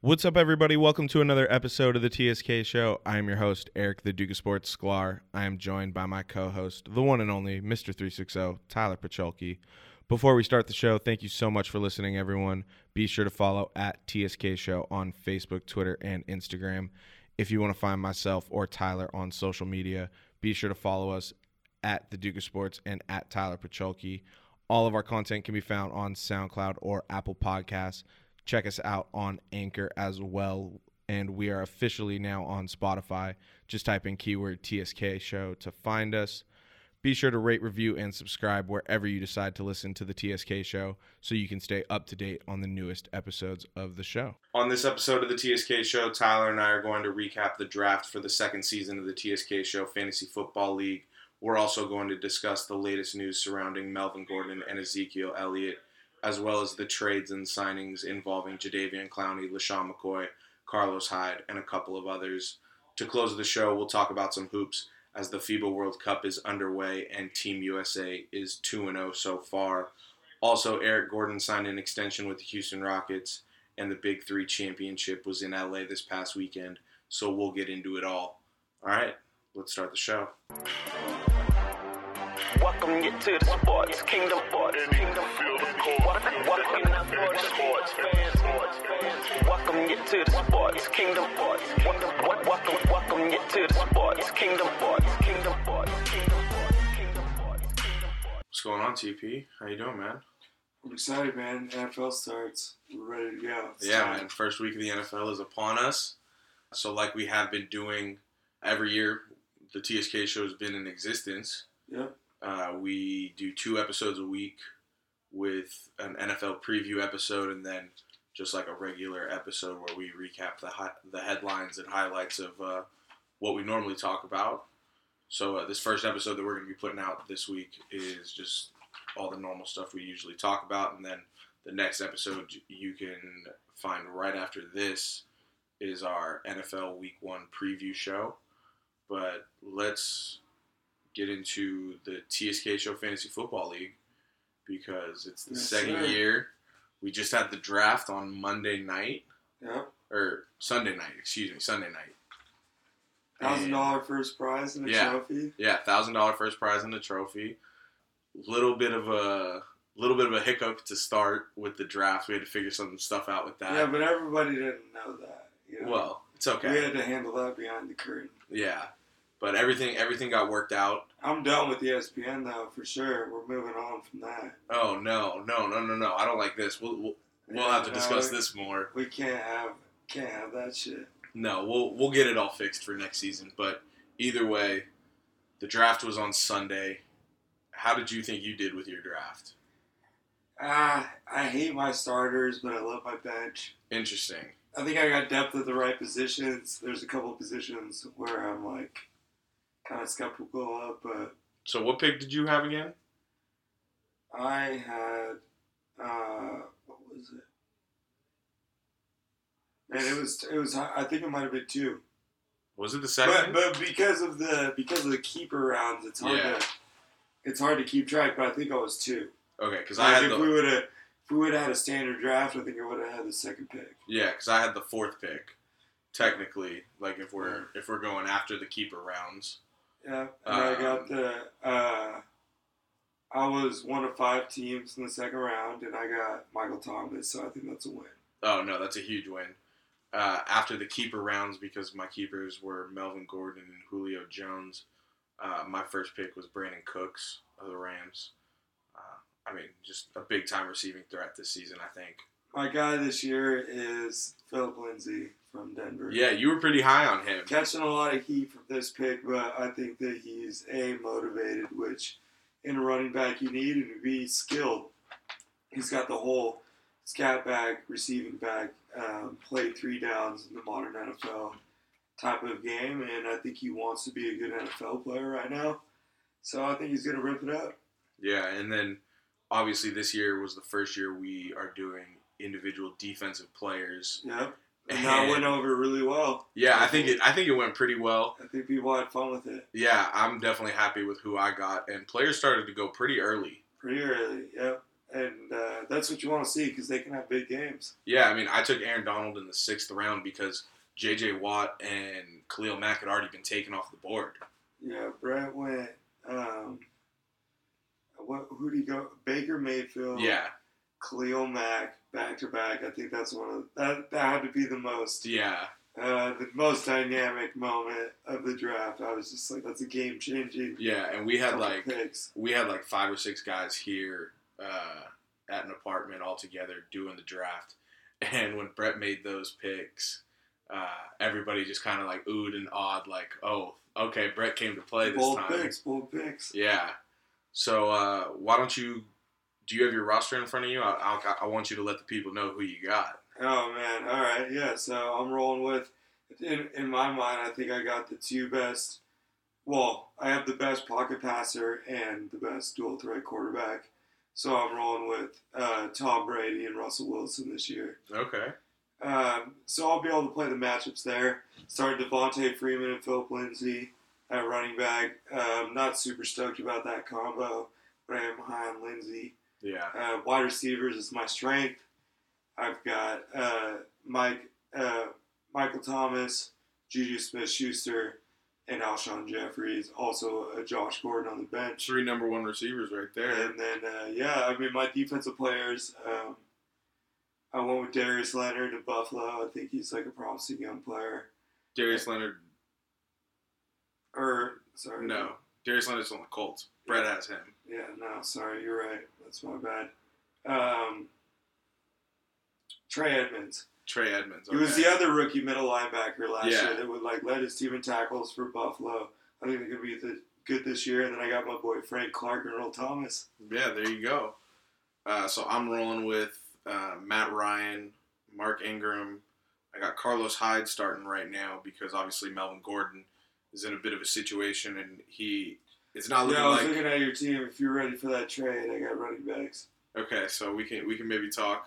What's up, everybody? Welcome to another episode of the TSK Show. I am your host, Eric, the Duke of Sports Sklar. I am joined by my co host, the one and only Mr. 360, Tyler Pacholke. Before we start the show, thank you so much for listening, everyone. Be sure to follow at TSK Show on Facebook, Twitter, and Instagram. If you want to find myself or Tyler on social media, be sure to follow us at the Duke of Sports and at Tyler Pacholke. All of our content can be found on SoundCloud or Apple Podcasts. Check us out on Anchor as well. And we are officially now on Spotify. Just type in keyword TSK show to find us. Be sure to rate, review, and subscribe wherever you decide to listen to the TSK show so you can stay up to date on the newest episodes of the show. On this episode of the TSK show, Tyler and I are going to recap the draft for the second season of the TSK show Fantasy Football League. We're also going to discuss the latest news surrounding Melvin Gordon and Ezekiel Elliott as well as the trades and signings involving Jadeveon Clowney, LeSean McCoy, Carlos Hyde, and a couple of others. To close the show, we'll talk about some hoops as the FIBA World Cup is underway and Team USA is 2 0 so far. Also, Eric Gordon signed an extension with the Houston Rockets, and the Big Three Championship was in LA this past weekend, so we'll get into it all. All right, let's start the show. Welcome you to the sports kingdom. Sports kingdom. Welcome you to the sports fans. Welcome you to the sports kingdom. Welcome, welcome, welcome you to the sports kingdom. Sports kingdom. Sports kingdom. Sports kingdom. Sports kingdom. What's going on, TP? How you doing, man? I'm excited, man. NFL starts. We're ready to go. It's Yeah, time. man. First week of the NFL is upon us. So, like we have been doing every year, the TSK show has been in existence. Yep. Uh, we do two episodes a week with an NFL preview episode and then just like a regular episode where we recap the hi- the headlines and highlights of uh, what we normally talk about. So uh, this first episode that we're going to be putting out this week is just all the normal stuff we usually talk about, and then the next episode you can find right after this is our NFL Week One preview show. But let's get into the TSK Show Fantasy Football League because it's the second year. We just had the draft on Monday night Yep. or Sunday night. Excuse me, Sunday night. Thousand dollar first prize and a Yeah. trophy. Yeah, thousand dollar first prize and a trophy. Little bit of a little bit of a hiccup to start with the draft. We had to figure some stuff out with that. Yeah, but everybody didn't know that. You know? well, it's okay. we had to handle that behind the curtain. Yeah, but everything everything got worked out. I'm done with ESPN though, for sure. We're moving on from that. Oh no, no, no, no, no! I don't like this. We'll we'll, we'll have to No, discuss we- this more. We can't have can't have that shit. No, we'll we'll get it all fixed for next season. But either way, the draft was on Sunday. How did you think you did with your draft? Ah, I hate my starters, but I love my bench. Interesting. I think I got depth at the right positions. There's a couple of positions where I'm like kind of skeptical of, but So what pick did you have again? I had uh, what was it? And it was it was I think it might have been two, Was it the second? but but because of the because of the keeper rounds, it's hard Yeah. to it's hard to keep track. But I think I was two. okay, because I Like had if the we would have if we would have had a standard draft, I think I would have had the second pick. Yeah, because I had the fourth pick. Technically, like if we're if we're going after the keeper rounds. Yeah, and I Um, got the. Uh, I was one of five teams in the second round, and I got Michael Thomas, so I think that's a win. Oh no, that's a huge win. Uh, after the keeper rounds, because my keepers were Melvin Gordon and Julio Jones. Uh, my first pick was Brandin Cooks of the Rams. Uh, I mean, just a big time receiving threat this season. I think. My guy this year is Phillip Lindsay from Denver. Yeah, you were pretty high on him. Catching a lot of heat from this pick, but I think that he's A, motivated, which in a running back you need, and B, skilled. He's got the whole scat back, receiving back, um, play three downs in the modern NFL type of game, and I think he wants to be a good NFL player right now. So I think he's going to rip it up. Yeah, and then obviously this year was the first year we are doing individual defensive players. Yep. And that went over really well. Yeah, I think it. I think it went pretty well. I think people had fun with it Yeah, I'm definitely happy with who I got, and players started to go pretty early. pretty early. Yep. and uh, that's what you want to see because they can have big games. Yeah, I mean, I took Aaron Donald in the sixth round because J.J. Watt and Khalil Mack had already been taken off the board. Yeah, Brett went. Um, what? Who did he go? Baker Mayfield. Yeah, Khalil Mack back to back. I think that's one of that. That had to be the most yeah, uh, the most dynamic moment of the draft. I was just like, that's a game changing. yeah, and we had like picks. we had like five or six guys here uh, at an apartment all together doing the draft, and when Brett made those picks, uh, everybody just kind of like oohed and awed, like, "Oh, okay, Brett came to play this bold time." picks, bold picks. Yeah. So uh, why don't you? Do you have your roster in front of you? I, I, I want you to let the people know who you got. Oh man, all right, yeah. So I'm rolling with. In in my mind, I think I got the two best. Well, I have the best pocket passer and the best dual threat quarterback. So I'm rolling with uh, Tom Brady and Russell Wilson this year. Okay. Um, so I'll be able to play the matchups there. Start Devonta Freeman and Phillip Lindsay at running back. Um, not super stoked about that combo, but I am high on Lindsay. Yeah. Uh, wide receivers is my strength. I've got uh, Mike, uh, Michael Thomas, Juju Smith-Schuster, and Alshon Jeffries. Also, uh, Josh Gordon on the bench. Three number one receivers right there. And then, uh, yeah, I mean, my defensive players. Um, I went with Darius Leonard to Buffalo. I think he's like a promising young player. Darius Leonard. Or sorry, No. Darius Leonard's on the Colts. Brett has him. Yeah, no, sorry, you're right. That's my bad. Um, Trey Edmunds. Trey Edmunds. He was the other rookie middle linebacker last Yeah. year that would like led his team in tackles for Buffalo. I think they're gonna be the, good this year. And then I got my boy Frank Clark and Earl Thomas. Yeah, there you go. Uh, so I'm rolling with uh, Matt Ryan, Mark Ingram. I got Carlos Hyde starting right now because obviously Melvin Gordon is in a bit of a situation and he it's not looking Yeah, I was like looking at your team. If you're ready for that trade, I got running backs. okay. So we can we can maybe talk.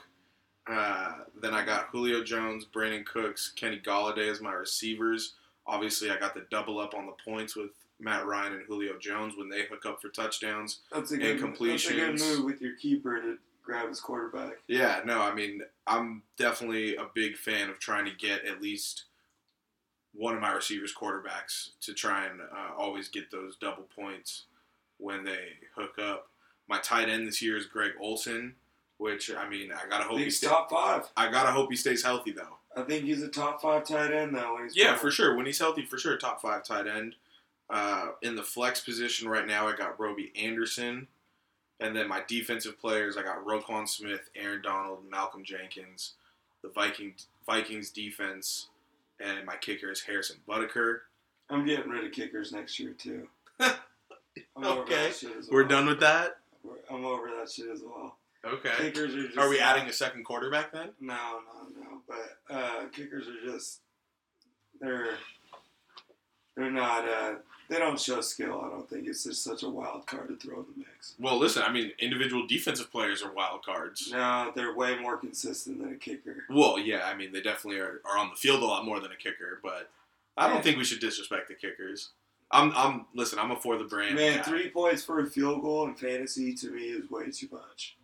Uh, then I got Julio Jones, Brandin Cooks, Kenny Golladay as my receivers. Obviously, I got the double up on the points with Matt Ryan and Julio Jones when they hook up for touchdowns. That's a And good That's a good move with your keeper to grab his quarterback. Yeah, no, I mean, I'm definitely a big fan of trying to get at least one of my receivers quarterbacks to try and uh, always get those double points when they hook up. My tight end this year is Greg Olsen, which I mean, I gotta hope think he he's top five. I gotta hope he stays healthy though. I think he's a top five tight end though. He's Yeah, playing. for sure. When he's healthy, for sure, top five tight end. Uh, in the flex position right now, I got Robby Anderson. And then my defensive players, I got Roquan Smith, Aaron Donald, Malcolm Jenkins. The Viking Vikings defense, and my kicker is Harrison Butker. I'm getting rid of kickers next year too. I'm Okay. that shit as We're well. done with that. I'm over that shit as well. Okay. Kickers are just. Are we adding a second quarterback then? No, no, no. But uh, kickers are just. They're. They're not. Uh, they don't show skill. I don't think it's just such a wild card to throw in the mix. Well, listen. I mean, individual defensive players are wild cards. No, they're way more consistent than a kicker. Well, yeah. I mean, they definitely are, are on the field a lot more than a kicker, but I don't think we should disrespect the kickers. I'm, I'm. Listen, I'm a for the brand. Man, guy. three points for a field goal in fantasy to me is way too much.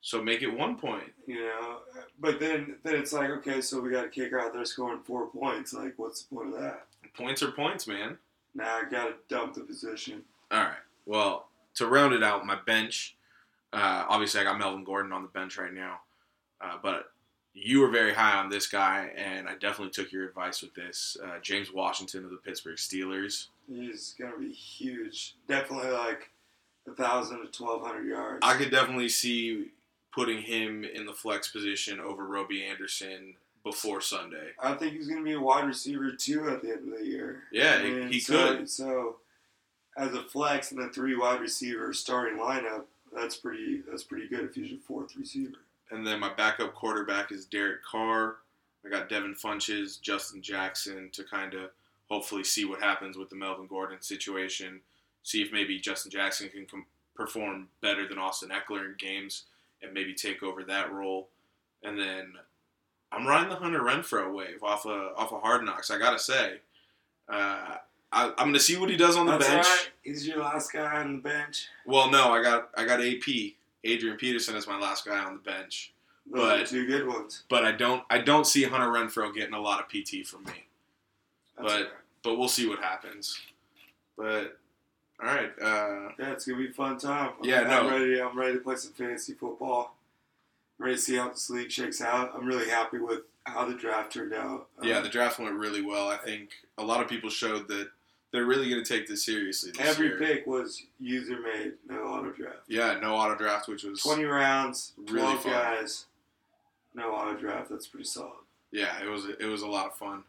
So make it one point. You know, but then then it's like okay, so we got a kicker out there scoring four points. Like, what's the point of that? Points are points, man. Now I got to dump the position. All right. Well, to round it out, my bench. Uh, obviously, I got Melvin Gordon on the bench right now, uh, but you were very high on this guy, and I definitely took your advice with this. Uh, James Washington of the Pittsburgh Steelers. He's gonna be huge. Definitely like a thousand to twelve hundred yards. I could definitely see putting him in the flex position over Robby Anderson before Sunday. I think he's gonna be a wide receiver too at the end of the year. Yeah, I he- he so, could. So, as a flex in a three wide receiver starting lineup, that's pretty. That's pretty good if he's your fourth receiver. And then my backup quarterback is Derek Carr. I got Devin Funchess, Justin Jackson to kind of hopefully see what happens with the Melvin Gordon situation. See if maybe Justin Jackson can com- perform better than Austin Ekeler in games and maybe take over that role. And then I'm riding the Hunter Renfrow wave off of off of Hard Knocks. I gotta say, uh, I, I'm gonna see what he does on the That's bench. right. He's your last guy on the bench. Well, no, I got I got AP. Adrian Peterson is my last guy on the bench. Those are But- two good ones. But I don't I don't see Hunter Renfrow getting a lot of PT from me. That's But- right. But we'll see what happens. But all right, uh, yeah, it's gonna be a fun time. Yeah, no. I'm ready. I'm ready to play some fantasy football. Ready to see how this league shakes out. I'm really happy with how the draft turned out. Um, yeah, the draft went really well. I think a lot of people showed that they're really going to take this seriously this every year. pick was user made, no auto draft. Yeah, no auto draft, which was 20 rounds, Really 12 fun. guys, no auto draft. That's pretty solid. yeah, it was it was a lot of fun.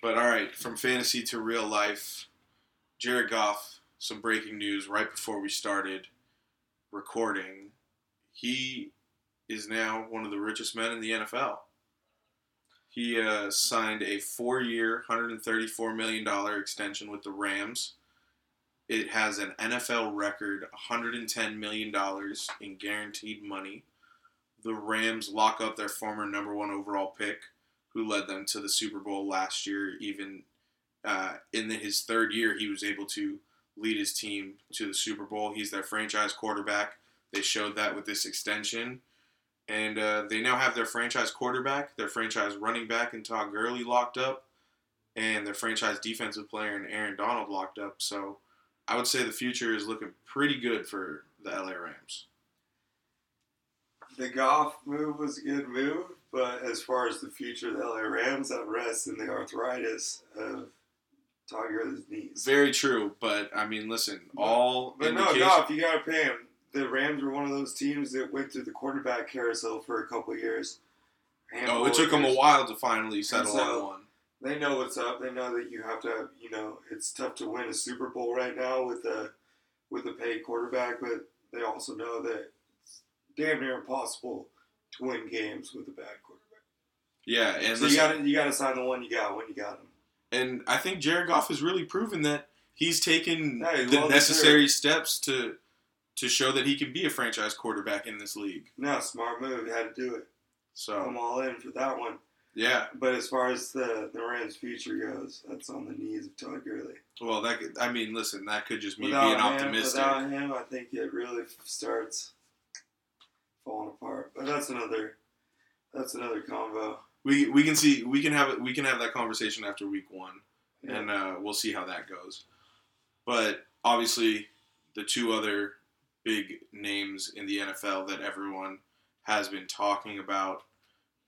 But all right, from fantasy to real life, Jared Goff. Some breaking news right before we started recording. He is now one of the richest men in the NFL. He uh, signed a four-year, $134 million extension with the Rams. It has an NFL record $110 million in guaranteed money. The Rams lock up their former number one overall pick, who led them to the Super Bowl last year. Even uh, in the, his third year, he was able to lead his team to the Super Bowl. He's their franchise quarterback. They showed that with this extension. And uh, they now have their franchise quarterback, their franchise running back, and Todd Gurley locked up, and their franchise defensive player and Aaron Donald locked up. So I would say the future is looking pretty good for the LA Rams. The Goff move was a good move, but as far as the future of the LA Rams, that rests in the arthritis of Todd Gurley's knees. Very true, but I mean, listen, all But no, Goff, you gotta pay him. The Rams were one of those teams that went through the quarterback carousel for a couple years. Oh, it took them a while to finally settle so- on one. They know what's up. They know that you have to, you know, it's tough to win a Super Bowl right now with a with a paid quarterback, but they also know that it's damn near impossible to win games with a bad quarterback. Yeah, and so you got to you got to sign the one you got when you got him. and I think Jared Goff has really proven that he's taken Yeah, the well necessary steps to to show that he can be a franchise quarterback in this league. No, smart move. You had to do it. So I'm all in for that one. yeah, But as far as the the Rams' future goes, that's on the knees of Todd Gurley. well, that could, I mean, listen, that could just Without being him, optimistic. without him, I think it really starts falling apart. But that's another that's another convo. We we can see we can have it we can have that conversation after week one. Yeah. and uh, we'll see how that goes. But obviously, the two other big names in the NFL that everyone has been talking about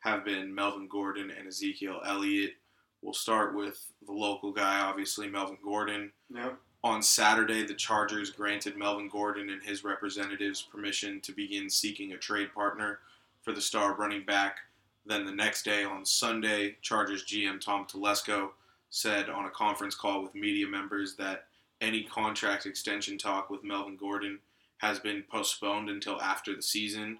have been Melvin Gordon and Ezekiel Elliott. We'll start with the local guy, obviously, Melvin Gordon. Yep. On Saturday, the Chargers granted Melvin Gordon and his representatives permission to begin seeking a trade partner for the star running back. Then the next day, on Sunday, Chargers GM Tom Telesco said on a conference call with media members that any contract extension talk with Melvin Gordon has been postponed until after the season.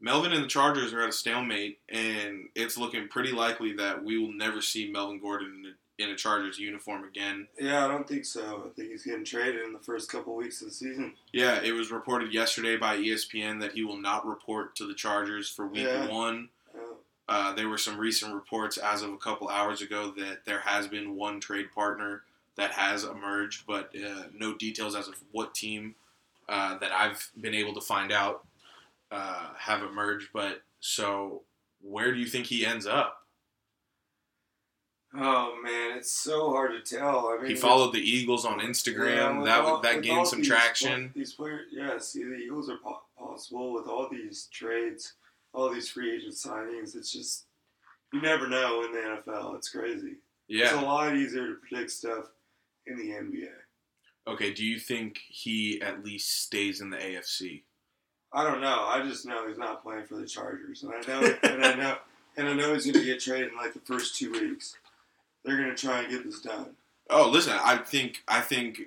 Melvin and the Chargers are at a stalemate, and it's looking pretty likely that we will never see Melvin Gordon in a, in a Chargers uniform again. Yeah, I don't think so. I think he's getting traded in the first couple weeks of the season. Yeah, it was reported yesterday by ESPN that he will not report to the Chargers for week Yeah. one. Uh, Uh, there were some recent reports as of a couple hours ago that there has been one trade partner that has emerged, but uh, no details as of what team uh, that I've been able to find out uh, have emerged. But so, where do you think he ends up? oh man, it's so hard to tell. I mean, He followed the Eagles on Instagram. Yeah, that all- that gained some these- traction. These players, yeah. See, the Eagles are po- possible with all these trades, all these free agent signings. It's just you never know in the NFL. It's crazy. Yeah, it's a lot easier to predict stuff in the NBA. Okay. Do you think he at least stays in the AFC? I don't know. I just know he's not playing for the Chargers, and I know, and I know, and I know he's going to get traded in like the first two weeks. They're going to try and get this done. Oh, listen, I think I think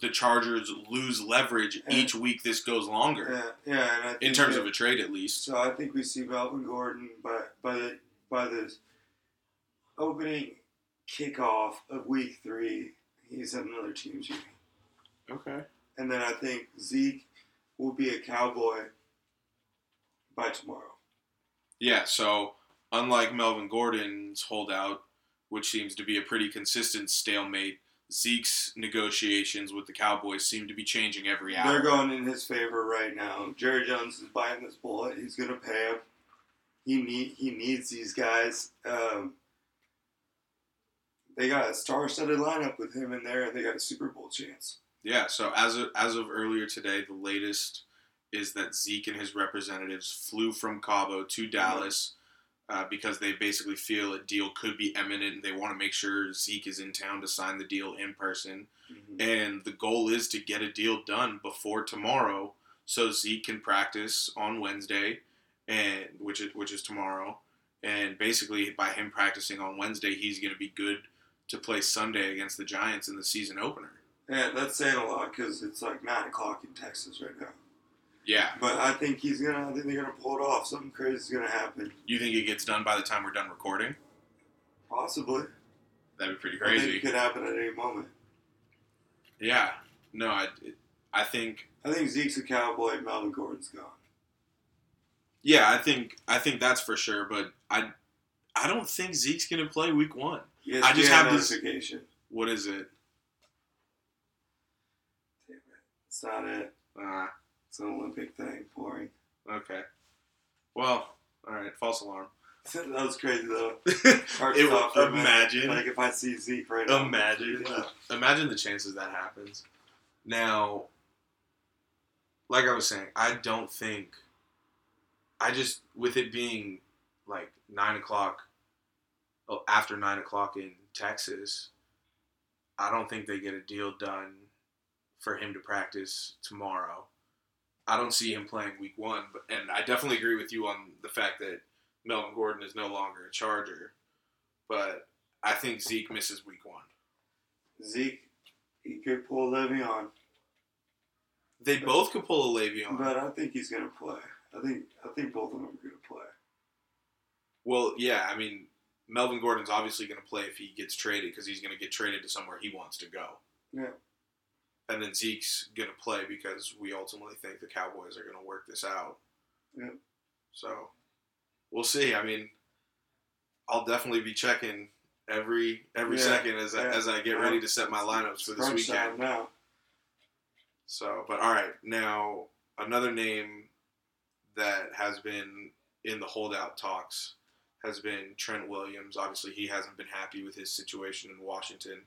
the Chargers lose leverage Yeah. each week this goes longer. Yeah, yeah. And In terms that- of a trade at least. So I think we see Melvin Gordon by by the by the opening kickoff of week three. He's at another team's unit, Okay. and then I think Zeke will be a Cowboy by tomorrow. Yeah, so unlike Melvin Gordon's holdout, which seems to be a pretty consistent stalemate, Zeke's negotiations with the Cowboys seem to be changing every hour. They're going in his favor right now. Jerry Jones is biting this bullet. He's going to pay him. He need he needs these guys. Um, they got a star-studded lineup with him in there, and they got a Super Bowl chance. Yeah, so as of, as of earlier today, the latest is that Zeke and his representatives flew from Cabo to Dallas uh, because they basically feel a deal could be imminent and they want to make sure Zeke is in town to sign the deal in person. And the goal is to get a deal done before tomorrow so Zeke can practice on Wednesday, and which is which is tomorrow. And basically, by him practicing on Wednesday, he's going to be good to play Sunday against the Giants in the season opener. Yeah, that's saying a lot because it's like nine o'clock in Texas right now. Yeah, But I think he's gonna. I think they're gonna pull it off. Something crazy is gonna happen. you think it gets done by the time we're done recording? Possibly. That'd be pretty crazy. it could happen at any moment. Yeah, no, I, I think I think Zeke's a cowboy. Melvin Gordon's gone. yeah, I think I think that's for sure. But I I don't think Zeke's gonna play Week One. Yes, I just have this- notification. What is it. It's not it. Uh, It's an Olympic thing. Boring. okay. Well, all right. False alarm. that was crazy though. It- stopped for a minute. imagine. Like if I see Zeke right now. Imagine, Yeah. imagine the chances that happens. Now, like I was saying, I don't think. I just with it being like nine o'clock, oh, after nine o'clock in Texas, I don't think they get a deal done for him to practice tomorrow. I don't see him playing week one, but and I definitely agree with you on the fact that Melvin Gordon is no longer a Charger, but I think Zeke misses week one. Zeke, he could pull a Le'Veon, They both could pull a Le'Veon. but I think he's gonna play. I think I think both of them are gonna play. well, yeah, I mean, Melvin Gordon's obviously going to play if he gets traded because he's going to get traded to somewhere he wants to go. Yeah. And then Zeke's going to play because we ultimately think the Cowboys are going to work this out. Yeah. So we'll see. I mean, I'll definitely be checking every every Yeah, second as I, as I get ready to set my lineups for this weekend. now. So, but all right, now another name that has been in the holdout talks has been Trent Williams. Obviously, he hasn't been happy with his situation in Washington.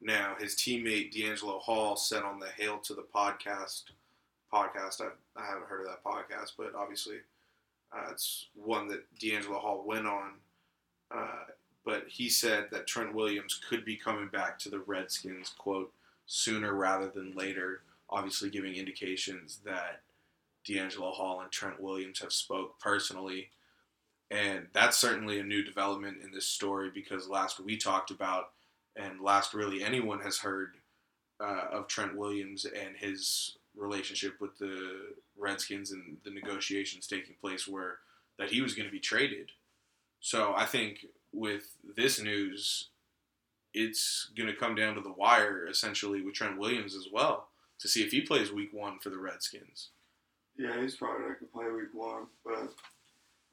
Now, his teammate DeAngelo Hall said on the Hail to the Podcast podcast, I, I haven't heard of that podcast, but obviously uh, it's one that DeAngelo Hall went on. Uh, but he said that Trent Williams could be coming back to the Redskins, quote, sooner rather than later obviously giving indications that DeAngelo Hall and Trent Williams have spoke personally. And that's certainly a new development in this story because last we talked about, and last really anyone has heard uh, of Trent Williams and his relationship with the Redskins and the negotiations taking place where that he was going to be traded. So I think with this news, it's going to come down to the wire essentially with Trent Williams as well to see if he plays week one for the Redskins. Yeah, he's probably not gonna play week one, but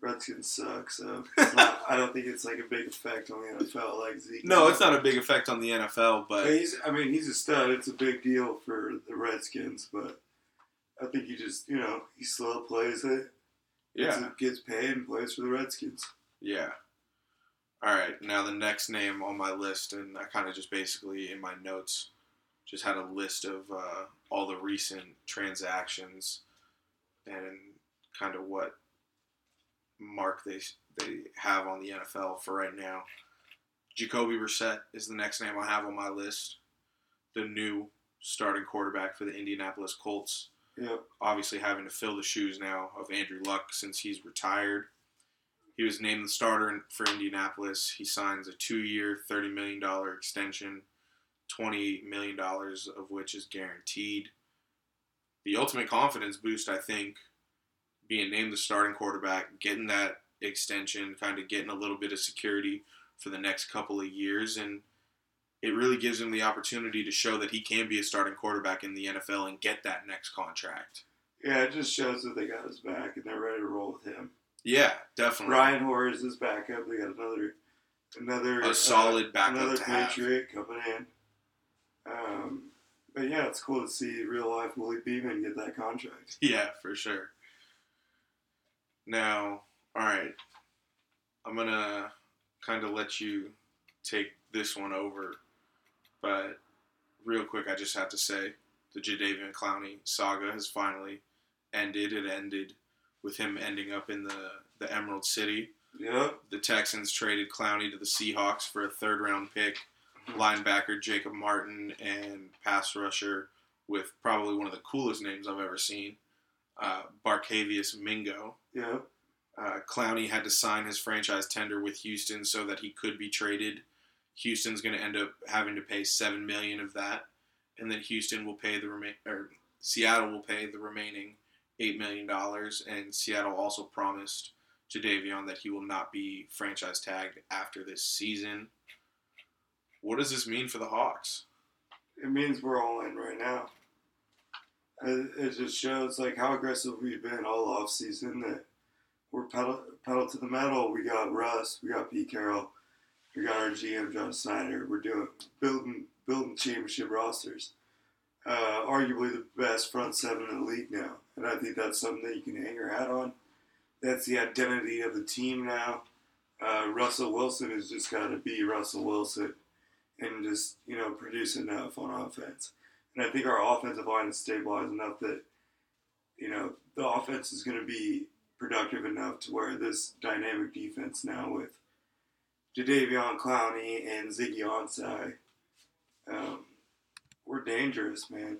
Redskins suck, so not, I don't think it's like a big effect on the NFL like Zeke. No, it's not a big effect on the NFL, But but he's, I mean, he's a stud. It's a big deal for the Redskins, but I think he just, you know, he slow plays it. gets- yeah, gets paid and plays for the Redskins. yeah. All right, now the next name on my list, and I kind of just basically in my notes just had a list of uh, all the recent transactions and kind of what mark they they have on the NFL for right now. Jacoby Brissett is the next name I have on my list, the new starting quarterback for the Indianapolis Colts. Yep. Obviously, having to fill the shoes now of Andrew Luck since he's retired. He was named the starter for Indianapolis. He signs a two-year, thirty million dollar extension, twenty million dollars of which is guaranteed. The ultimate confidence boost, I think, being named the starting quarterback, getting that extension, kind of getting a little bit of security for the next couple of years, and it really gives him the opportunity to show that he can be a starting quarterback in the NFL and get that next contract. Yeah, it just shows that they got his back and they're ready to roll with him. Yeah, definitely. Ryan Hoyer is his backup. They got another, another a solid backup another to have. Patriot coming in. Um, but yeah, it's cool to see real life Willie Beamen get that contract. Yeah, for sure. Now, all right, I'm gonna kind of let you take this one over, but real quick, I just have to say the Jadeveon Clowney saga has finally ended. It ended with him ending up in the the Emerald City. Yep. The Texans traded Clowney to the Seahawks for a third round pick, linebacker Jacob Martin, and pass rusher with probably one of the coolest names I've ever seen, uh, Barkevious Mingo. Yep. Uh, Clowney had to sign his franchise tender with Houston so that he could be traded. Houston's going to end up having to pay seven million of that, and then Houston will pay the remain or Seattle will pay the remaining eight million dollars. And Seattle also promised Jadeveon that he will not be franchise tagged after this season. What does this mean for the Hawks? It means we're all in right now. It, just shows like how aggressive we've been all off season. That we're pedal pedal to the metal. We got Russ. We got Pete Carroll. We got our GM John Schneider. We're doing building building championship rosters. Uh, arguably the best front seven in the league now, and I think that's something that you can hang your hat on. That's the identity of the team now. Uh, Russell Wilson has just got to be Russell Wilson and just you know produce enough on offense. And I think our offensive line is stabilized enough that you know the offense is going to be productive enough to where this dynamic defense now with Jadeveon Clowney and Ziggy Ansah, um, we're dangerous, man.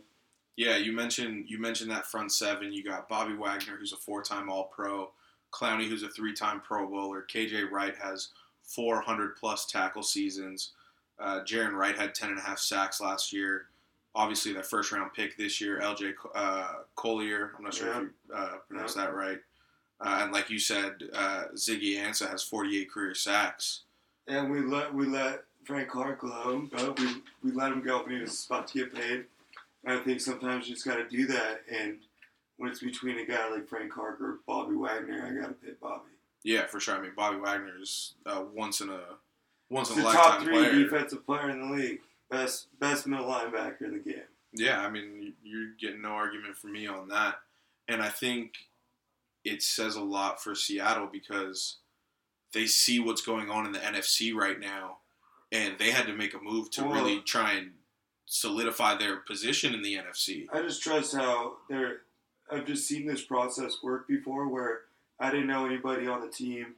Yeah, you mentioned you mentioned that front seven. You got Bobby Wagner, who's a four-time All-Pro, Clowney, who's a three-time Pro Bowler. KJ Wright has 400 plus tackle seasons. Uh, Jaron Wright had 10 and a half sacks last year. Obviously, that first-round pick this year, LJ uh, Collier. I'm not sure if you uh, pronounced that right. Uh, and like you said, uh, Ziggy Ansah has 48 career sacks. And we let we let Frank Clark go, but we, we let him go when he was about to get paid. And I think sometimes you just got to do that. And when it's between a guy like Frank Clark or Bobby Wagner, I got to pick Bobby. Yeah, for sure. I mean, Bobby Wagner is uh, once in a once in a the top lifetime three player. defensive player in the league. Best best middle linebacker in the game. Yeah, I mean, you're getting no argument from me on that. And I think it says a lot for Seattle because they see what's going on in the NFC right now, and they had to make a move to Well- really try and solidify their position in the NFC. I just trust how they're. I've just seen this process work before, where I didn't know anybody on the team.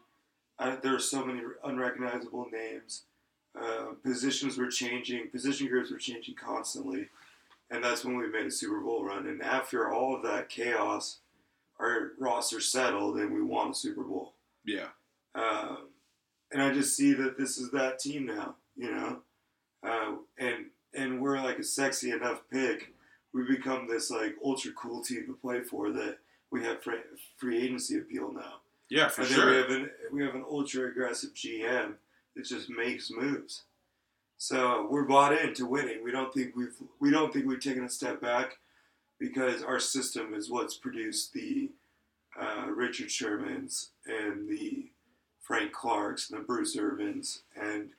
I, there were so many unrecognizable names. Uh, positions were changing. Position groups were changing constantly, and that's when we made a Super Bowl run. And after all of that chaos, our roster settled, and we won a Super Bowl. Yeah, Um, and I just see that this is that team now, you know, uh, and and we're like a sexy enough pick. We become this like ultra cool team to play for that we have free, free agency appeal now. yeah, for and then we have an we have an ultra aggressive GM that just makes moves. So we're bought into winning. We don't think we've we don't think we've taken a step back because our system is what's produced the uh, Richard Shermans and the Frank Clarks and the Bruce Irvins and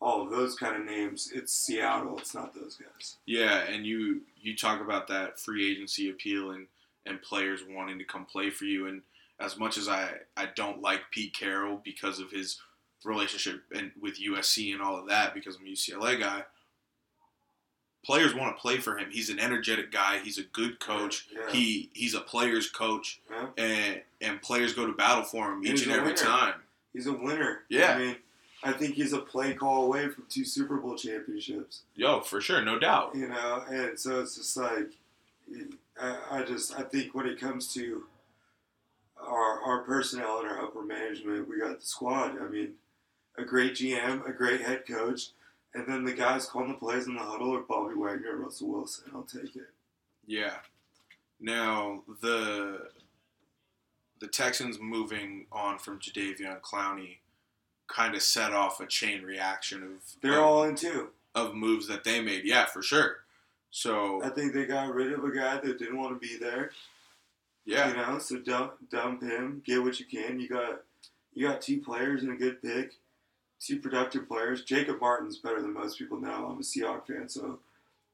all of those kind of names. It's Seattle. It's not those guys. Yeah, and you you talk about that free agency appeal and and players wanting to come play for you. And as much as I I don't like Pete Carroll because of his relationship and with USC and all of that, because I'm a UCLA guy. Players want to play for him. He's an energetic guy. He's a good coach. Yeah. He he's a player's coach, Yeah. and and players go to battle for him each and every winner. time. He's a winner. Yeah. I mean, I think he's a play call away from two Super Bowl championships. Yo, for sure, no doubt. you know and so it's just like I, I just i think when it comes to our, our personnel and our upper management we got the squad i mean a great gm a great head coach and then the guys calling the plays in the huddle are bobby wagner and russell wilson i'll take it Yeah. Now the the Texans moving on from Jadeveon Clowney kind of set off a chain reaction of they're of, all in too of moves that they made. Yeah, for sure. So i think they got rid of a guy that didn't want to be there yeah, You know, so dump dump him, get what you can. You got you got two players and a good pick, two productive players. Jacob Martin's better than most people know. I'm a Seahawks fan, so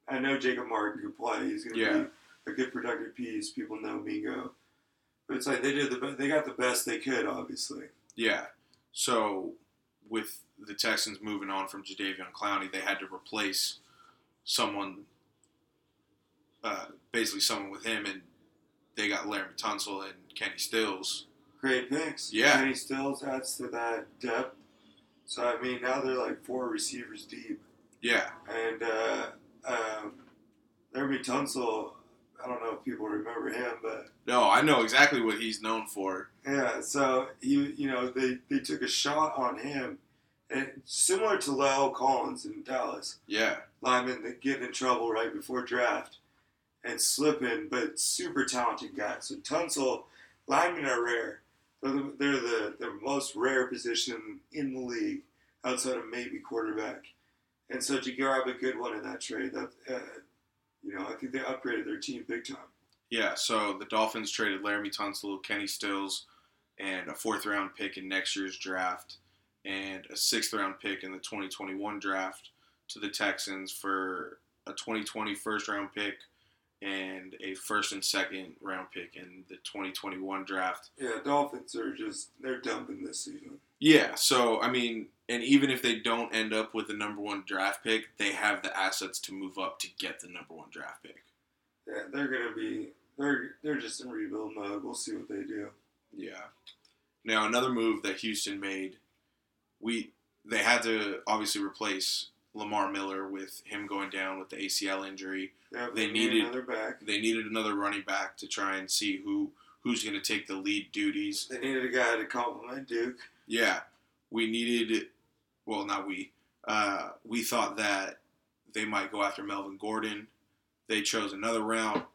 I know Jacob Martin can play. He's going to Yeah. be a good productive piece. People know Mingo, but it's like they did the be- they got the best they could. Obviously, Yeah. So with the Texans moving on from Jadeveon Clowney, they had to replace someone, uh, basically someone with him, and they got Larry Tunsil and Kenny Stills. great picks. Yeah. Kenny Stills adds to that depth. So I mean, now they're like four receivers deep, Yeah. and uh, um, Laremy Tunsil. I don't know if people remember him, but No, I know exactly what he's known for. Yeah, so he, you know, they, they took a shot on him, and similar to La'el Collins in Dallas, Yeah. lineman that get in trouble right before draft and slipping, but super talented guy. So Tunsil, linemen are rare. They're the, they're the, the most rare position in the league outside of maybe quarterback. And so to grab a good one in that trade, that uh, you know, I think they upgraded their team big time. Yeah. So the Dolphins traded Laremy Tunsil, Kenny Stills, and a fourth round pick in next year's draft, and a sixth round pick in the 2021 draft to the Texans for a 2020 first round pick and a first and second round pick in the 2021 draft. Yeah, Dolphins are just they're dumping this season. Yeah, so I mean, and even if they don't end up with the number one draft pick, they have the assets to move up to get the number one draft pick. Yeah, they're gonna be they're they're just in rebuild mode. We'll see what they do. Yeah. Now another move that Houston made, we they had to obviously replace Lamar Miller with him going down with the ACL injury. Yeah, They need needed- another back. They needed another running back to try and see who who's going to take the lead duties. They needed a guy to complement Duke. Yeah, we needed. Well, not we. Uh, we thought that they might go after Melvin Gordon. They chose another route.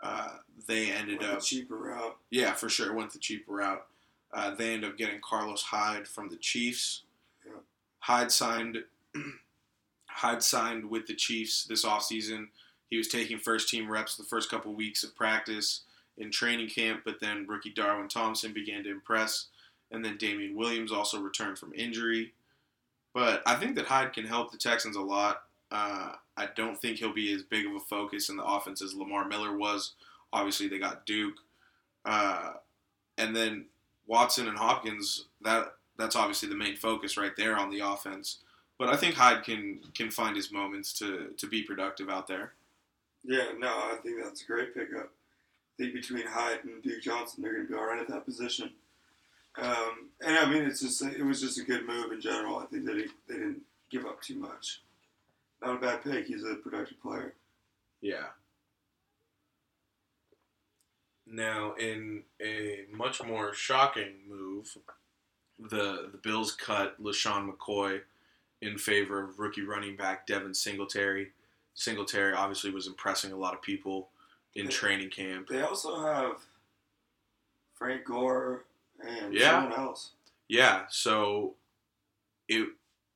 Uh, they ended Went the up. cheaper route. Yeah, for sure. Went the cheaper route. Uh, they ended up getting Carlos Hyde from the Chiefs. Yeah. Hyde signed. Hyde signed with the Chiefs this offseason. He was taking first team reps the first couple weeks of practice in training camp, but then rookie Darwin Thompson began to impress, and then Damien Williams also returned from injury. But I think that Hyde can help the Texans a lot. Uh, I don't think he'll be as big of a focus in the offense as Lamar Miller was. Obviously, they got Duke, uh, and then Watson and Hopkins. That that's obviously the main focus right there on the offense. But I think Hyde can can find his moments to to be productive out there. Yeah, no, I think that's a great pickup. I think between Hyde and Duke Johnson, they're going to be all right at that position. Um, and I mean, it's just it was just a good move in general. I think that he, they didn't give up too much. Not a bad pick. He's a productive player. Yeah. Now, in a much more shocking move, the the Bills cut LeSean McCoy in favor of rookie running back Devin Singletary. Singletary obviously was impressing a lot of people in Yeah. training camp. They also have Frank Gore and Yeah. someone else. Yeah, so it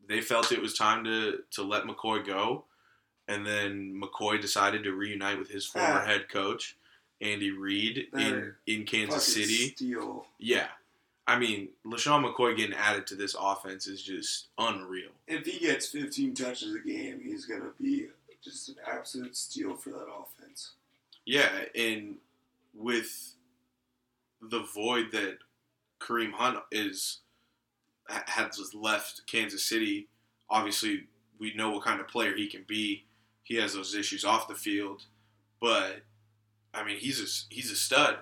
they felt it was time to to let McCoy go, and then McCoy decided to reunite with his former Ah. head coach Andy Reid in in Kansas City. Steal. Yeah, I mean LeSean McCoy getting added to this offense is just unreal. If he gets 15 touches a game, he's going to be just an absolute steal for that offense. Yeah, and with the void that Kareem Hunt is has left Kansas City, obviously we know what kind of player he can be. He has those issues off the field, but I mean he's a he's a stud,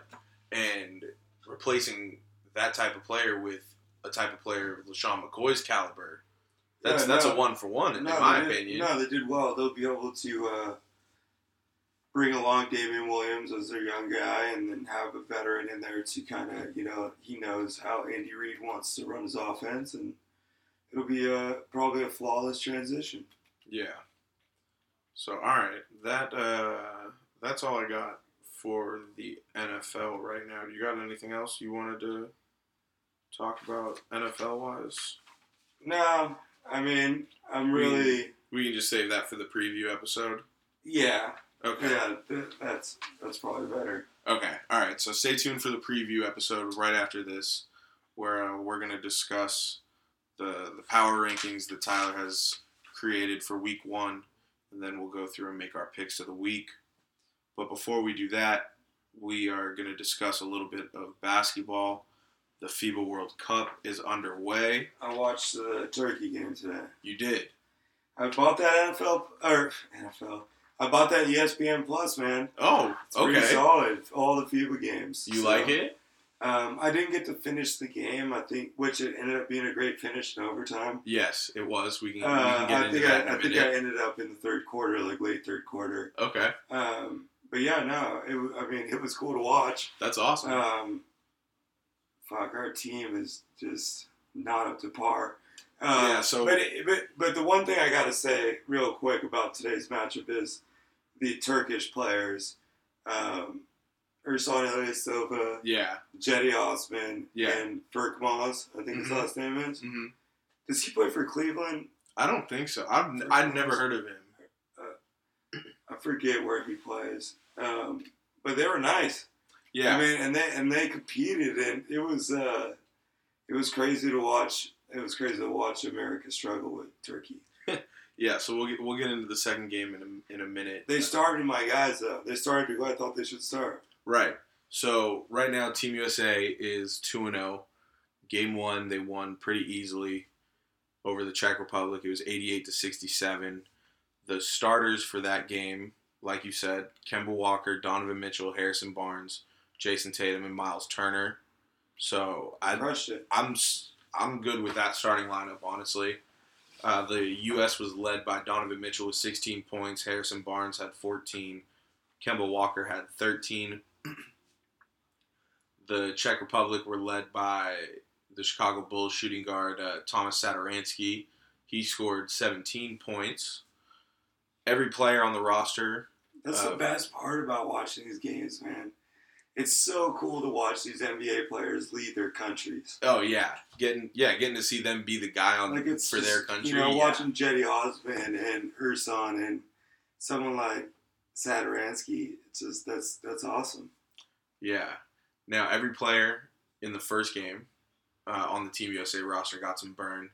and replacing that type of player with a type of player of LeSean McCoy's caliber, that's Yeah, that's no. a one for one in No, my did- opinion. No, they did well. They'll be able to uh, bring along Damien Williams as their young guy and then have a veteran in there to kind of, you know, he knows how Andy Reid wants to run his offense, and it'll be a, probably a flawless transition. Yeah. So all right, that uh, that's all I got for the NFL right now. Do you got anything else you wanted to talk about NFL wise? No, I mean, I'm really, We can just save that for the preview episode. yeah, Okay. yeah, th- that's that's probably better. Okay. All right. So stay tuned for the preview episode right after this, where uh, we're gonna discuss the the power rankings that Tyler has created for Week One and then we'll go through and make our picks of the week. But before we do that, we are going to discuss a little bit of basketball. The FIBA World Cup is underway. I watched the Turkey game today. You did. I bought that NFL or NFL. I bought that ESPN Plus, man. Oh, It's pretty okay. solid. All the FIBA games. You So, like it? Um, I didn't get to finish the game. I think, which it ended up being a great finish in overtime. Yes, it was. We can, we Uh, can get I think I, that in a I think. I ended up in the third quarter, like late third quarter. Okay, Um, but yeah, no, it, I mean, it was cool to watch. that's awesome. Um, fuck, our team is just not up to par. Um, Yeah, so- but, it, but but the one thing I gotta say real quick about today's matchup is the Turkish players, um, Ersan Ilyasova, yeah. Cedi Osman, Yeah. and Moss, I think his Mhm. last name is. hmm Does he play for Cleveland? I don't think so. I've n- I'd never heard of him. I forget where he plays. Um, but they were nice. Yeah, I mean, and they and they competed, and it was uh, it was crazy to watch. It was crazy to watch America struggle with Turkey. yeah. So we'll get, we'll get into the second game in a, in a minute. They started my guys though. They started who I thought they should start. Right. So right now, Team USA is two and zero. Game one, they won pretty easily over the Czech Republic. It was eighty eight to sixty seven. The starters for that game, like you said, Kemba Walker, Donovan Mitchell, Harrison Barnes, Jayson Tatum, and Miles Turner. So I, Crushed it. I'm I'm good with that starting lineup. Honestly, uh, the U.S. was led by Donovan Mitchell with 16 points. Harrison Barnes had 14. Kemba Walker had 13. the Czech Republic were led by the Chicago Bulls shooting guard uh, Thomas Satoransky. He scored 17 points. Every player on the roster That's Uh, the best part about watching these games, man. It's so cool to watch these NBA players lead their countries. Oh yeah, getting yeah, getting to see them be the guy on Like it's for just, their country. You know, yeah. watching Cedi Osman and Ersan and someone like Satoransky. It's just that's that's awesome. Yeah. Now every player in the first game uh, on the Team USA roster got some burn.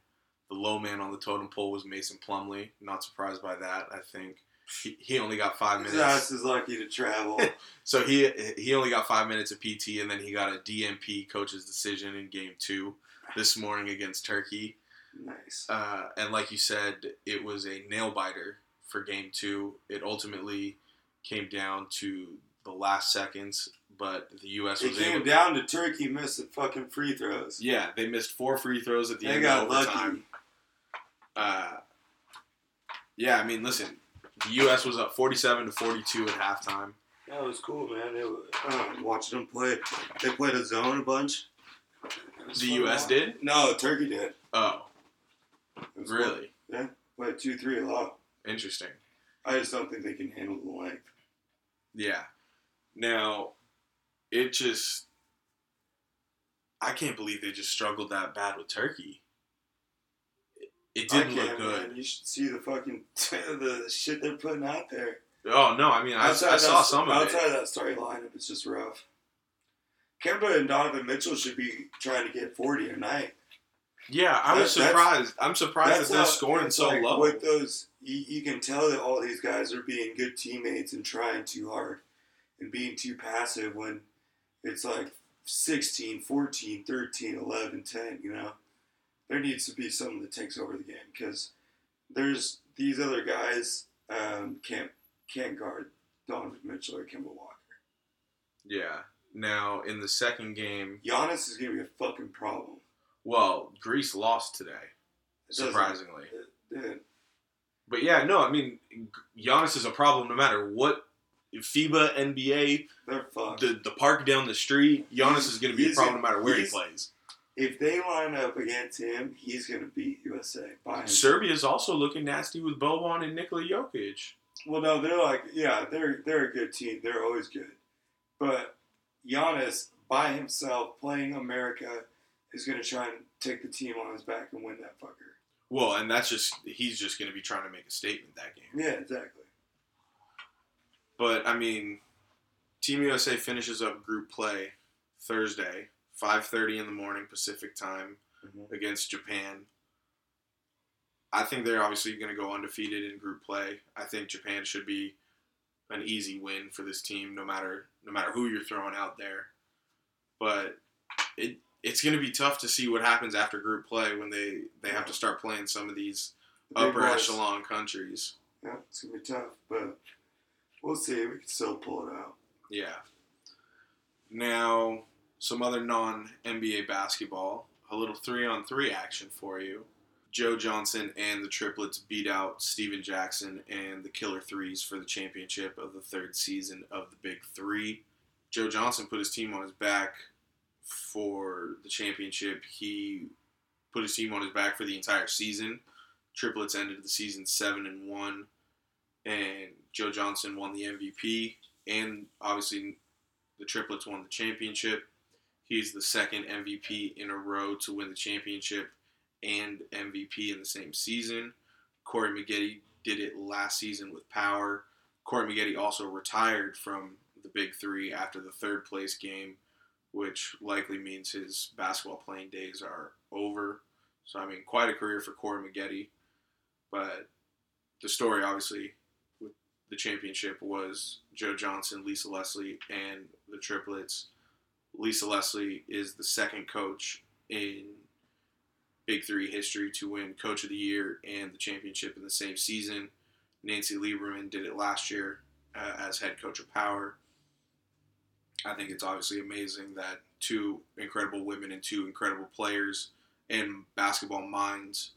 The low man on the totem pole was Mason Plumlee. Not surprised by that. I think he, only got five minutes. ass is lucky to travel. So he he only got five minutes of PT, and then he got a DNP coach's decision in game two this morning against Turkey. nice. Uh, and like you said, it was a nail biter for game two. It ultimately came down to the last seconds, but the U.S. It was came down to Turkey missing fucking free throws. Yeah, they missed four free throws at the They end got of overtime. lucky. Uh, yeah, I mean, listen, the U.S. was up 47 to 42 at halftime. That was cool, man. It uh, watching them play. They played a zone a bunch. The U.S. did? No, Turkey did. Oh, really? fun. really? Played two, three a lot. Interesting. I just don't think they can handle the length. Yeah. Now, it just. I can't believe they just struggled that bad with Turkey. It, didn't look good. man. You should see the fucking the shit they're putting out there. Oh, no, I mean, I, I saw that- some of outside it. of that starting lineup, it's just rough. Kemba and Donovan Mitchell should be trying to get forty a night. Yeah, I was That- surprised. I'm surprised that they're scoring so like low. With those, you, you can tell that all these guys are being good teammates and trying too hard and being too passive when it's like 16, 14, 13, 11, 10, you know? There needs to be someone that takes over the game because there's these other guys um, can't can't guard Donovan Mitchell or Kemba Walker. Yeah. Now, in the second game, Giannis is going to be a fucking problem. well, Greece lost today, surprisingly. it- But yeah, no, I mean, Giannis is a problem no matter what FIBA, NBA, they're fucked. the the park down the street. Giannis is going to be a problem no matter where he plays. If they line up against him, he's going to beat USA by himself. Serbia's also looking nasty with Boban and Nikola Jokic. Well, no, they're like, yeah, they're they're a good team. They're always good, but Giannis by himself playing America is going to try and take the team on his back and win that fucker. Well, and that's just he's just going to be trying to make a statement that game. Yeah, exactly. But I mean, Team USA finishes up group play Thursday, 5:30 in the morning Pacific time Mhm. against Japan. I think they're obviously going to go undefeated in group play. I think Japan should be an easy win for this team, no matter no matter who you're throwing out there. But it it's going to be tough to see what happens after group play when they they have to start playing some of these The upper boys. echelon countries. Yeah, it's gonna be tough, but we'll see. We can still pull it out. Yeah. Now, some other non NBA basketball, a little three on three action for you. Joe Johnson and the triplets beat out Stephen Jackson and the Killer Threes for the championship of the third season of the Big Three. Joe Johnson put his team on his back for the championship. He put his team on his back for the entire season. Triplets ended the season seven and one, and Joe Johnson won the MVP, and obviously the triplets won the championship. He's the second MVP in a row to win the championship and MVP in the same season. Corey Maggette did it last season with power. Corey Maggette also retired from the Big Three after the third place game, which likely means his basketball playing days are over. So, I mean, quite a career for Corey Maggette. But the story, obviously, with the championship was Joe Johnson, Lisa Leslie, and the triplets. Lisa Leslie is the second coach in Big Three history to win Coach of the Year and the championship in the same season. Nancy Lieberman did it last year uh, as head coach of Power. I think it's obviously amazing that two incredible women and two incredible players and basketball minds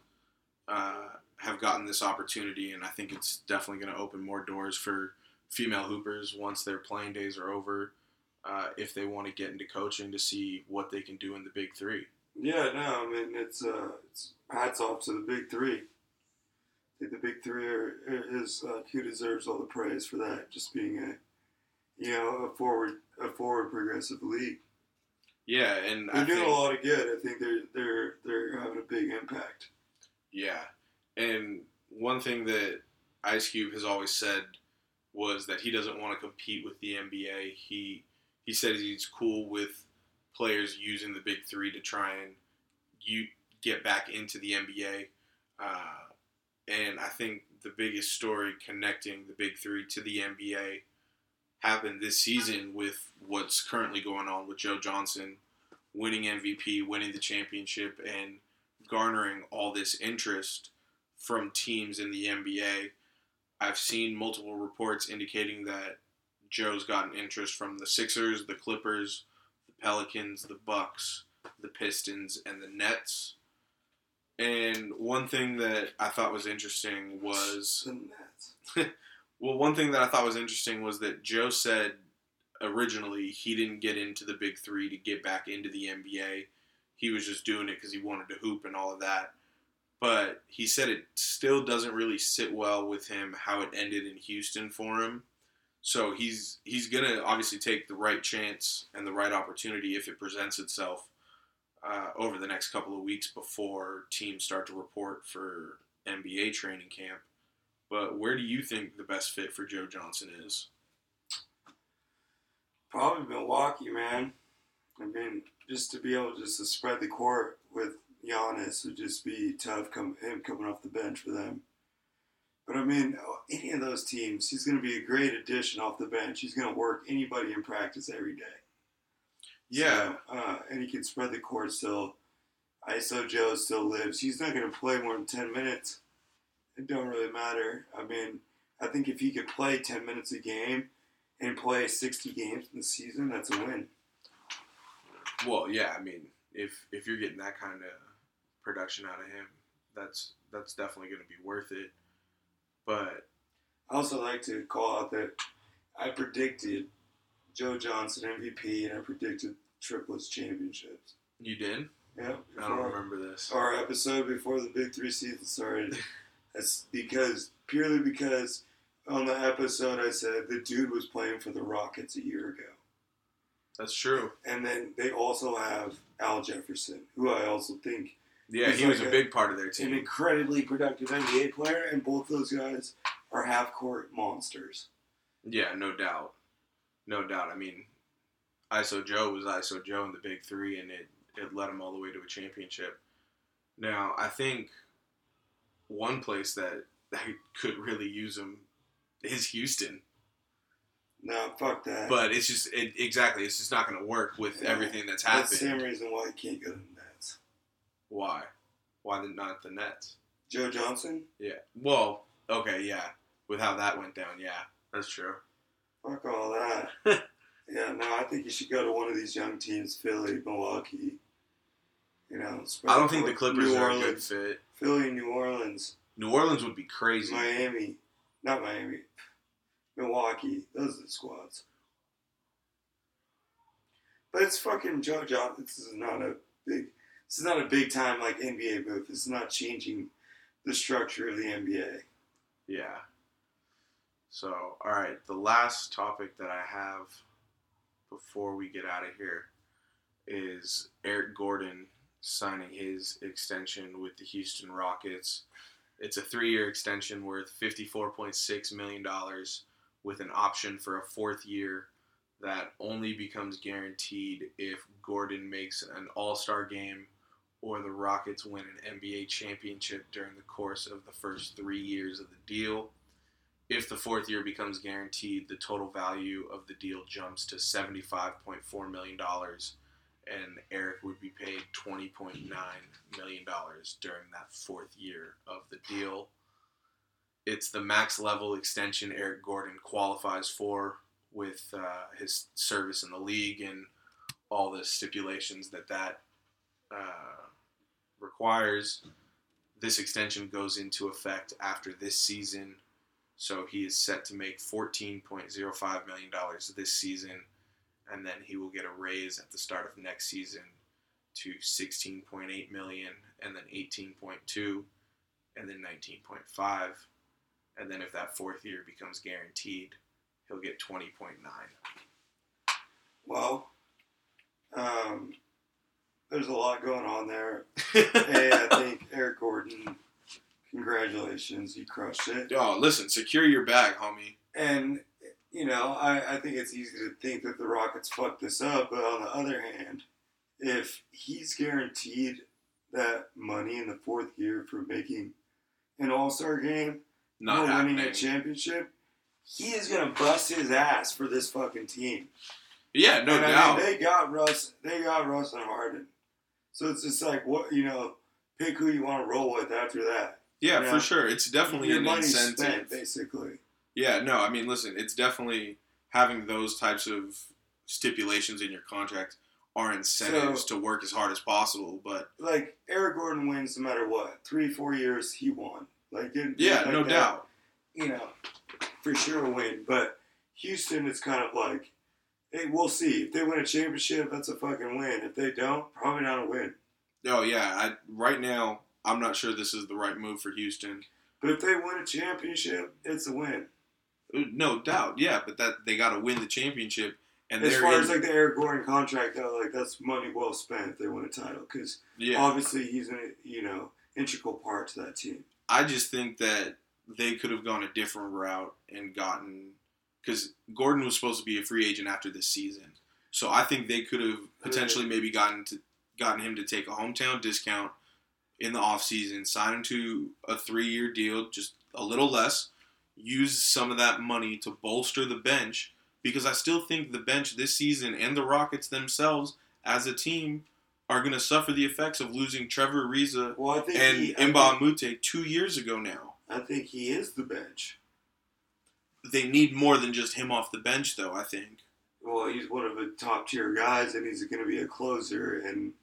uh, have gotten this opportunity, and I think it's definitely going to open more doors for female hoopers once their playing days are over, uh, if they want to get into coaching to see what they can do in the Big Three. Yeah, no, I mean it's uh, it's hats off to the big three. I think the big three are, is uh, who deserves all the praise for that. Just being a, you know, a forward a forward progressive league. Yeah, and They're I doing think, a lot of good. I think they're they're they're having a big impact. Yeah, and one thing that Ice Cube has always said was that he doesn't want to compete with the NBA. He he said he's cool with players using the big three to try and you get back into the NBA. Uh, and I think the biggest story connecting the big three to the NBA happened this season with what's currently going on with Joe Johnson winning MVP, winning the championship, and garnering all this interest from teams in the NBA. I've seen multiple reports indicating that Joe's gotten interest from the Sixers, the Clippers, the Pelicans, the Bucks, the Pistons, and the Nets. And one thing that I thought was interesting was The Nets. well, one thing that I thought was interesting was that Joe said originally he didn't get into the Big Three to get back into the NBA. He was just doing it because he wanted to hoop and all of that. But he said it still doesn't really sit well with him how it ended in Houston for him. So he's he's gonna obviously take the right chance and the right opportunity if it presents itself uh, over the next couple of weeks before teams start to report for NBA training camp. But where do you think the best fit for Joe Johnson is? Probably Milwaukee, man. I mean, just to be able just to spread the court with Giannis would just be tough. Come him coming off the bench for them. But I mean, any of those teams, he's going to be a great addition off the bench. He's going to work anybody in practice every day. Yeah, So, uh, and he can spread the court still. ISO Joe still lives. He's not going to play more than 10 minutes. It don't really matter. I mean, I think if he could play 10 minutes a game and play 60 games in the season, that's a win. well, yeah. I mean, if if you're getting that kind of production out of him, that's that's definitely going to be worth it. But I also like to call out that I predicted Joe Johnson MVP and I predicted triplets championships. you did? Yeah, I don't remember this. our episode before the Big Three season started. That's because purely because on the episode I said the dude was playing for the Rockets a year ago, That's true. and then they also have Al Jefferson, who I also think Yeah, He's he was like a a- big part of their team. an incredibly productive NBA player, and both those guys are half court monsters. Yeah, no doubt. No doubt. I mean, ISO Joe was ISO Joe in the Big Three, and it, it led him all the way to a championship. Now, I think one place that, that could really use him is Houston. No, fuck that. But it's just it, exactly. It's just not going to work with Yeah. everything that's that's the same reason why he can't go to. Why? Why the, not the Nets? Joe Johnson, Yeah. Well, okay, yeah. With how that went down, yeah, that's true. fuck all that. yeah, no, I think you should go to one of these young teams, Philly, Milwaukee. You know, I don't think the. Clippers New are a good fit. Philly, New Orleans, New Orleans would be crazy. Miami, not Miami, Milwaukee. Those are the squads. But it's fucking Joe Johnson. This is not a big. Is not a big time like NBA move. It's not changing the structure of the NBA. Yeah. So, all right, the last topic that I have before we get out of here is Eric Gordon signing his extension with the Houston Rockets. It's a three-year extension worth $54.6 million with an option for a fourth year that only becomes guaranteed if Gordon makes an all-star game or the Rockets win an NBA championship during the course of the first three years of the deal. If the fourth year becomes guaranteed, the total value of the deal jumps to $75.4 million, and Eric would be paid $20.9 million during that fourth year of the deal. It's the max level extension Eric Gordon qualifies for with uh, his service in the league and all the stipulations that that uh, requires. This extension goes into effect after this season, so he is set to make $14.05 million this season, and then he will get a raise at the start of next season to 16.8 million, and then 18.2, and then 19.5, and then if that fourth year becomes guaranteed, he'll get 20.9. Well, um, there's a lot going on there. hey, I think Eric Gordon, congratulations, you crushed it. Oh, listen, secure your bag, homie. And you know, I, I think it's easy to think that the Rockets fucked this up, but on the other hand, if he's guaranteed that money in the fourth year for making an All Star game Not winning a championship, he is gonna bust his ass for this fucking team. Yeah, no and doubt. I mean, they got Russ. They got Russ and Harden. So it's just like what you know. Pick who you want to roll with after that. yeah, you know, for sure. It's definitely Your an money's incentive. spent, basically. Yeah, no, I mean, listen, it's definitely having those types of stipulations in your contract are incentives to work as hard as possible. But Like Eric Gordon wins no matter what. Three, four years, he won. Like it, yeah, like no that, doubt. You know, for sure a win. But Houston, it's kind of like, hey, we'll see. If they win a championship, that's a fucking win. If they don't, probably not a win. Oh yeah, I, right now I'm not sure this is the right move for Houston. But if they win a championship, it's a win. Uh, No doubt, yeah, but that they got to win the championship, and as far in, as like the Eric Gordon contract, though, like that's money well spent if they win a title because yeah. obviously he's an you know integral part to that team. I just think that they could have gone a different route and gotten because Gordon was supposed to be a free agent after this season, so I think they could have potentially maybe gotten to gotten him to take a hometown discount in the offseason, sign him to a three year deal, just a little less, use some of that money to bolster the bench because I still think the bench this season and the Rockets themselves as a team are going to suffer the effects of losing Trevor Ariza Well, and he, I Imba think, Mute two years ago now. I think he is the bench. They need more than just him off the bench, though. I think. Well, he's one of the top tier guys, and he's going to be a closer. And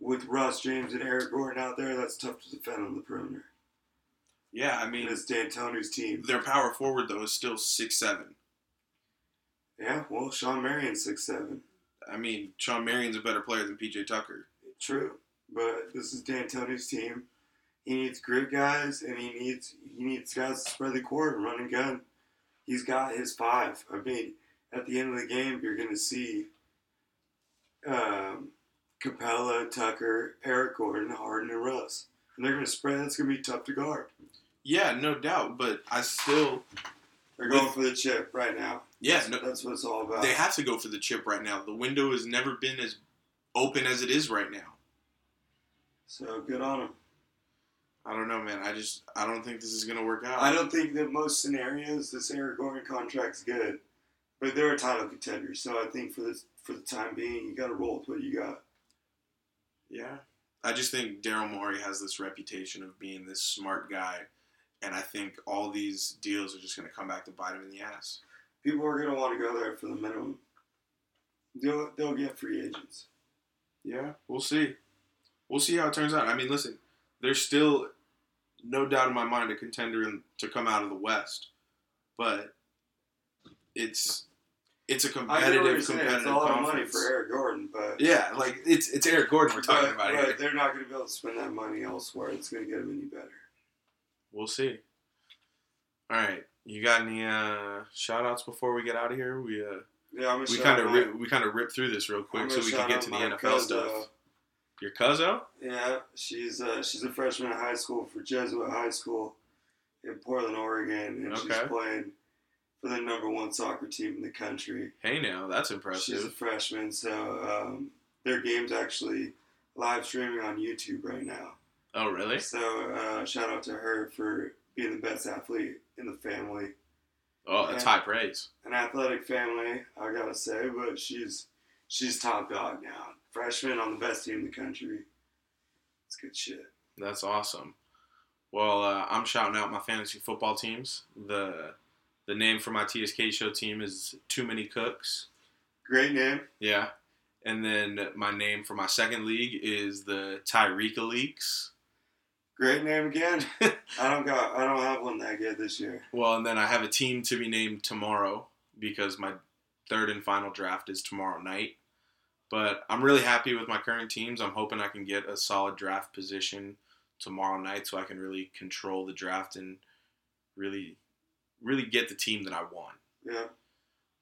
with Russ James and Eric Gordon out there, that's tough to defend on the perimeter. Yeah, I And mean, it's D'Antoni's team. their power forward though is still six seven. Yeah, well, Shawn Marion's six seven. I mean, Shawn Marion's a better player than PJ Tucker. True, but this is D'Antoni's team. He needs grit guys, and he needs he needs guys to spread the court and run and gun. He's got his five. I mean, at the end of the game, you're going to see um, Capela, Tucker, Eric Gordon, Harden, and Russ, and they're going to spread. It's going to be tough to guard. Yeah, no doubt. But I still, They're going for the chip right now. yeah, that's, no, that's what it's all about. they have to go for the chip right now. The window has never been as open as it is right now. so good on them. I don't know, man. I just I don't think this is gonna work out. I don't think that most scenarios this Eric Gordon contract's good, but they're a title contender. So I think for this for the time being, you got to roll with what you got. Yeah. I just think Daryl Morey has this reputation of being this smart guy, and I think all these deals are just gonna come back to bite him in the ass. People are gonna want to go there for the minimum. They'll they'll get free agents. Yeah, we'll see. We'll see how it turns out. I mean, listen, there's still no doubt in my mind a contender in, to come out of the West, but it's it's a competitive, competitive It's a lot of money for Eric Gordon, but Yeah, like it's it's Eric Gordon we're talking but, about but here. they're not going to be able to spend that money elsewhere. It's going to get them any better. We'll see. All right, you got any uh, shout outs before we get out of here? We uh, Yeah, we kind of we kind of rip through this real quick so we can get to the NFL cousin, stuff. uh, Your cousin? Yeah, she's uh, she's a freshman in high school for Jesuit High School in Portland, Oregon, and she's Okay. playing for the number one soccer team in the country. Hey, now that's impressive. She's a freshman, so um, their game's actually live streaming on YouTube right now. Oh, really? So uh, shout out to her for being the best athlete in the family, Oh, that's Yeah. high praise. an athletic family, I gotta say. But she's she's top dog now, freshman on the best team in the country. It's good shit. That's awesome. Well, uh, I'm shouting out my fantasy football teams. the The name for my TSK show team is Too Many Cooks. Great name. Yeah, and then my name for my second league is the Tyreka Leaks. Great name again. I don't got. I don't have one that good this year. Well, and then I have a team to be named tomorrow because my third and final draft is tomorrow night. But I'm really happy with my current teams. I'm hoping I can get a solid draft position tomorrow night so I can really control the draft and really, really get the team that I want. Yeah.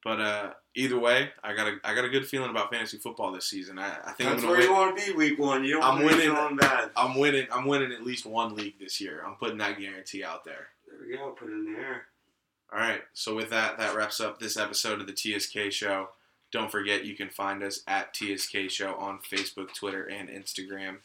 But uh, either way, I got a I got a good feeling about fantasy football this season. I, I think That's I'm where gonna you want to be week one. You don't I'm want to be winning. feeling bad. I'm winning. I'm winning at least one league this year. I'm putting that guarantee out there. There we go. Put it in the air. All right. So with that, that wraps up this episode of the TSK Show. Don't forget you can find us at TSK Show on Facebook, Twitter, and Instagram.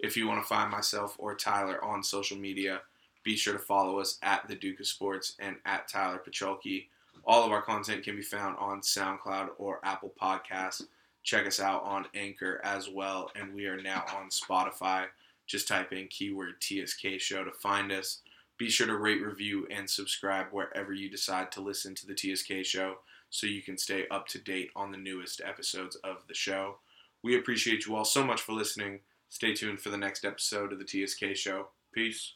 If you want to find myself or Tyler on social media, be sure to follow us at the Duke of Sports and at Tyler Pacholke. All of our content can be found on SoundCloud or Apple Podcasts. Check us out on Anchor as well, and we are now on Spotify. Just type in keyword TSK Show to find us. Be sure to rate, review, and subscribe wherever you decide to listen to the TSK show so you can stay up to date on the newest episodes of the show. We appreciate you all so much for listening. Stay tuned for the next episode of the TSK show. Peace.